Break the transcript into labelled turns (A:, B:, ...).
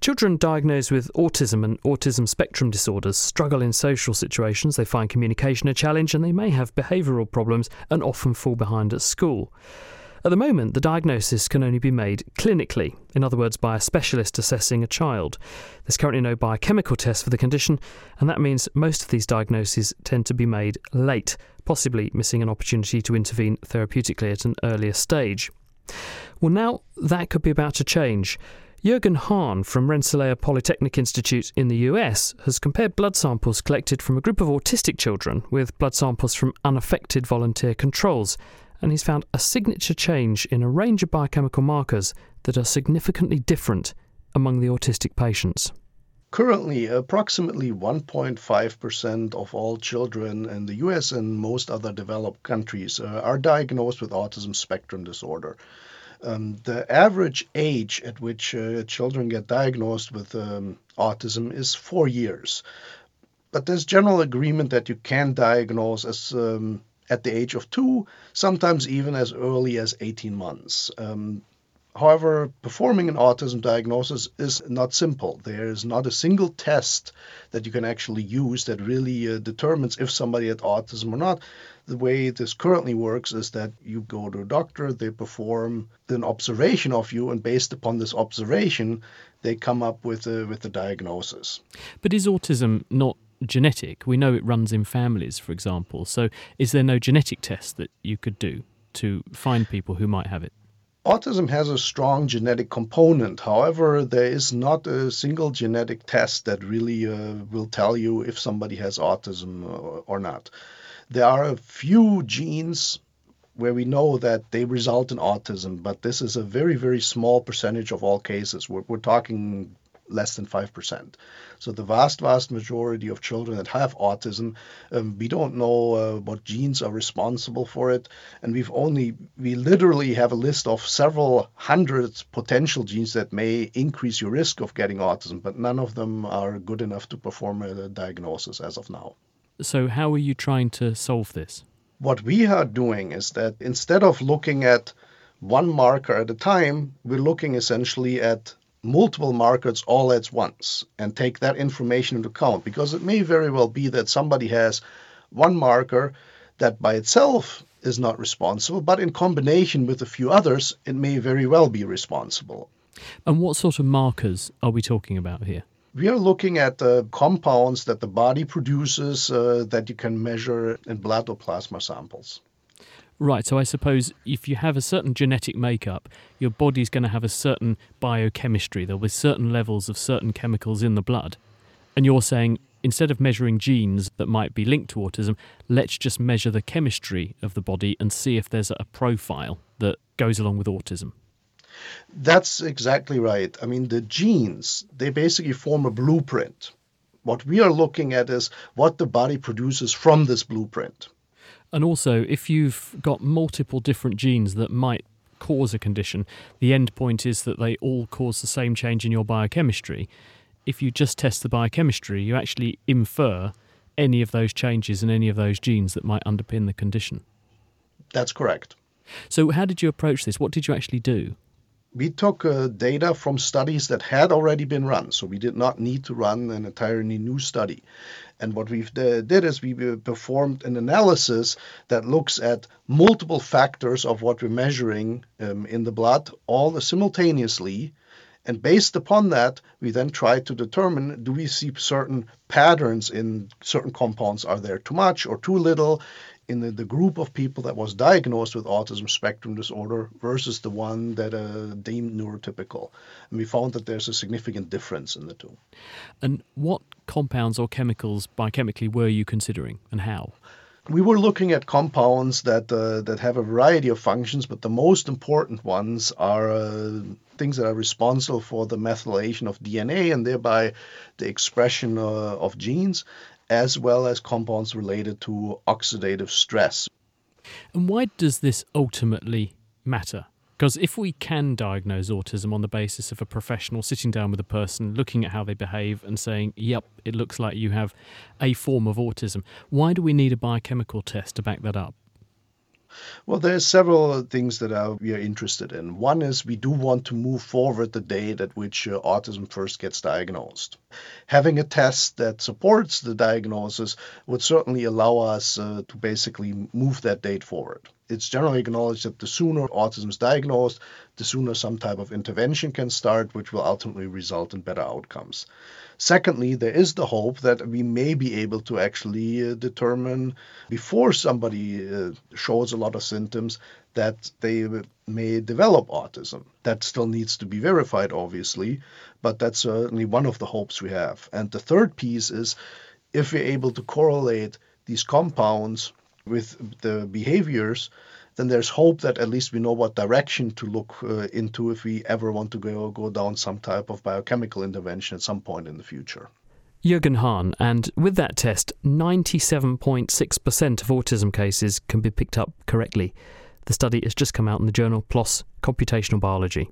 A: Children diagnosed with autism and autism spectrum disorders struggle in social situations, they find communication a challenge, and they may have behavioural problems and often fall behind at school. At the moment, the diagnosis can only be made clinically, in other words, by a specialist assessing a child. There's currently no biochemical test for the condition, and that means most of these diagnoses tend to be made late, possibly missing an opportunity to intervene therapeutically at an earlier stage. Well, now that could be about to change. Jürgen Hahn from Rensselaer Polytechnic Institute in the US has compared blood samples collected from a group of autistic children with blood samples from unaffected volunteer controls, and he's found a signature change in a range of biochemical markers that are significantly different among the autistic patients.
B: Currently, approximately 1.5% of all children in the US and most other developed countries uh, are diagnosed with autism spectrum disorder. Um, the average age at which uh, children get diagnosed with um, autism is four years. But there's general agreement that you can diagnose as um, at the age of two, sometimes even as early as 18 months. However, performing an autism diagnosis is not simple. There is not a single test that you can actually use that really uh, determines if somebody has autism or not. The way this currently works is that you go to a doctor, they perform an observation of you, and based upon this observation, they come up with a, with the diagnosis.
A: But is autism not genetic? We know it runs in families, for example. So is there no genetic test that you could do to find people who might have it?
B: Autism has a strong genetic component. However, there is not a single genetic test that really uh, will tell you if somebody has autism or, or not. There are a few genes where we know that they result in autism, but this is a very, very small percentage of all cases. We're, we're talking less than 5%. So the vast, vast majority of children that have autism, um, we don't know uh, what genes are responsible for it. And we've only, we literally have a list of several hundred potential genes that may increase your risk of getting autism, but none of them are good enough to perform a diagnosis as of now.
A: So, how are you trying to solve this?
B: What we are doing is that instead of looking at one marker at a time, we're looking essentially at multiple markers all at once and take that information into account because it may very well be that somebody has one marker that by itself is not responsible, but in combination with a few others, it may very well be responsible.
A: And what sort of markers are we talking about here?
B: We are looking at the compounds that the body produces uh, that you can measure in blood or plasma samples.
A: Right, so I suppose if you have a certain genetic makeup, your body's going to have a certain biochemistry. There'll be certain levels of certain chemicals in the blood. And you're saying instead of measuring genes that might be linked to autism, let's just measure the chemistry of the body and see if there's a profile that goes along with autism.
B: That's exactly right. I mean, the genes, they basically form a blueprint. What we are looking at is what the body produces from this blueprint.
A: And also, if you've got multiple different genes that might cause a condition, the end point is that they all cause the same change in your biochemistry. If you just test the biochemistry, you actually infer any of those changes in any of those genes that might underpin the condition.
B: That's correct.
A: So, how did you approach this? What did you actually do?
B: We took uh, data from studies that had already been run, so we did not need to run an entirely new study. And what we did is we performed an analysis that looks at multiple factors of what we're measuring um, in the blood all simultaneously. And based upon that, we then try to determine do we see certain patterns in certain compounds? Are there too much or too little? In the, the group of people that was diagnosed with autism spectrum disorder versus the one that uh, deemed neurotypical. And we found that there's a significant difference in the two.
A: And what compounds or chemicals biochemically were you considering and how?
B: We were looking at compounds that uh, that have a variety of functions, but the most important ones are uh, things that are responsible for the methylation of DNA and thereby the expression uh, of genes, as well as compounds related to oxidative stress.
A: And why does this ultimately matter? Because if we can diagnose autism on the basis of a professional sitting down with a person, looking at how they behave and saying, yep, it looks like you have a form of autism, why do we need a biochemical test to back that up?
B: Well, there's several things that are, we are interested in. One is we do want to move forward the date at which uh, autism first gets diagnosed. Having a test that supports the diagnosis would certainly allow us uh, to basically move that date forward. It's generally acknowledged that the sooner autism is diagnosed, the sooner some type of intervention can start, which will ultimately result in better outcomes. Secondly, there is the hope that we may be able to actually uh, determine before somebody uh, shows a lot of symptoms that they may develop autism. That still needs to be verified, obviously, but that's certainly one of the hopes we have. And the third piece is if we're able to correlate these compounds with the behaviors, then there's hope that at least we know what direction to look uh, into if we ever want to go, go down some type of biochemical intervention at some point in the future.
A: Jürgen Hahn, and with that test, 97.6% of autism cases can be picked up correctly. The study has just come out in the journal PLOS Computational Biology.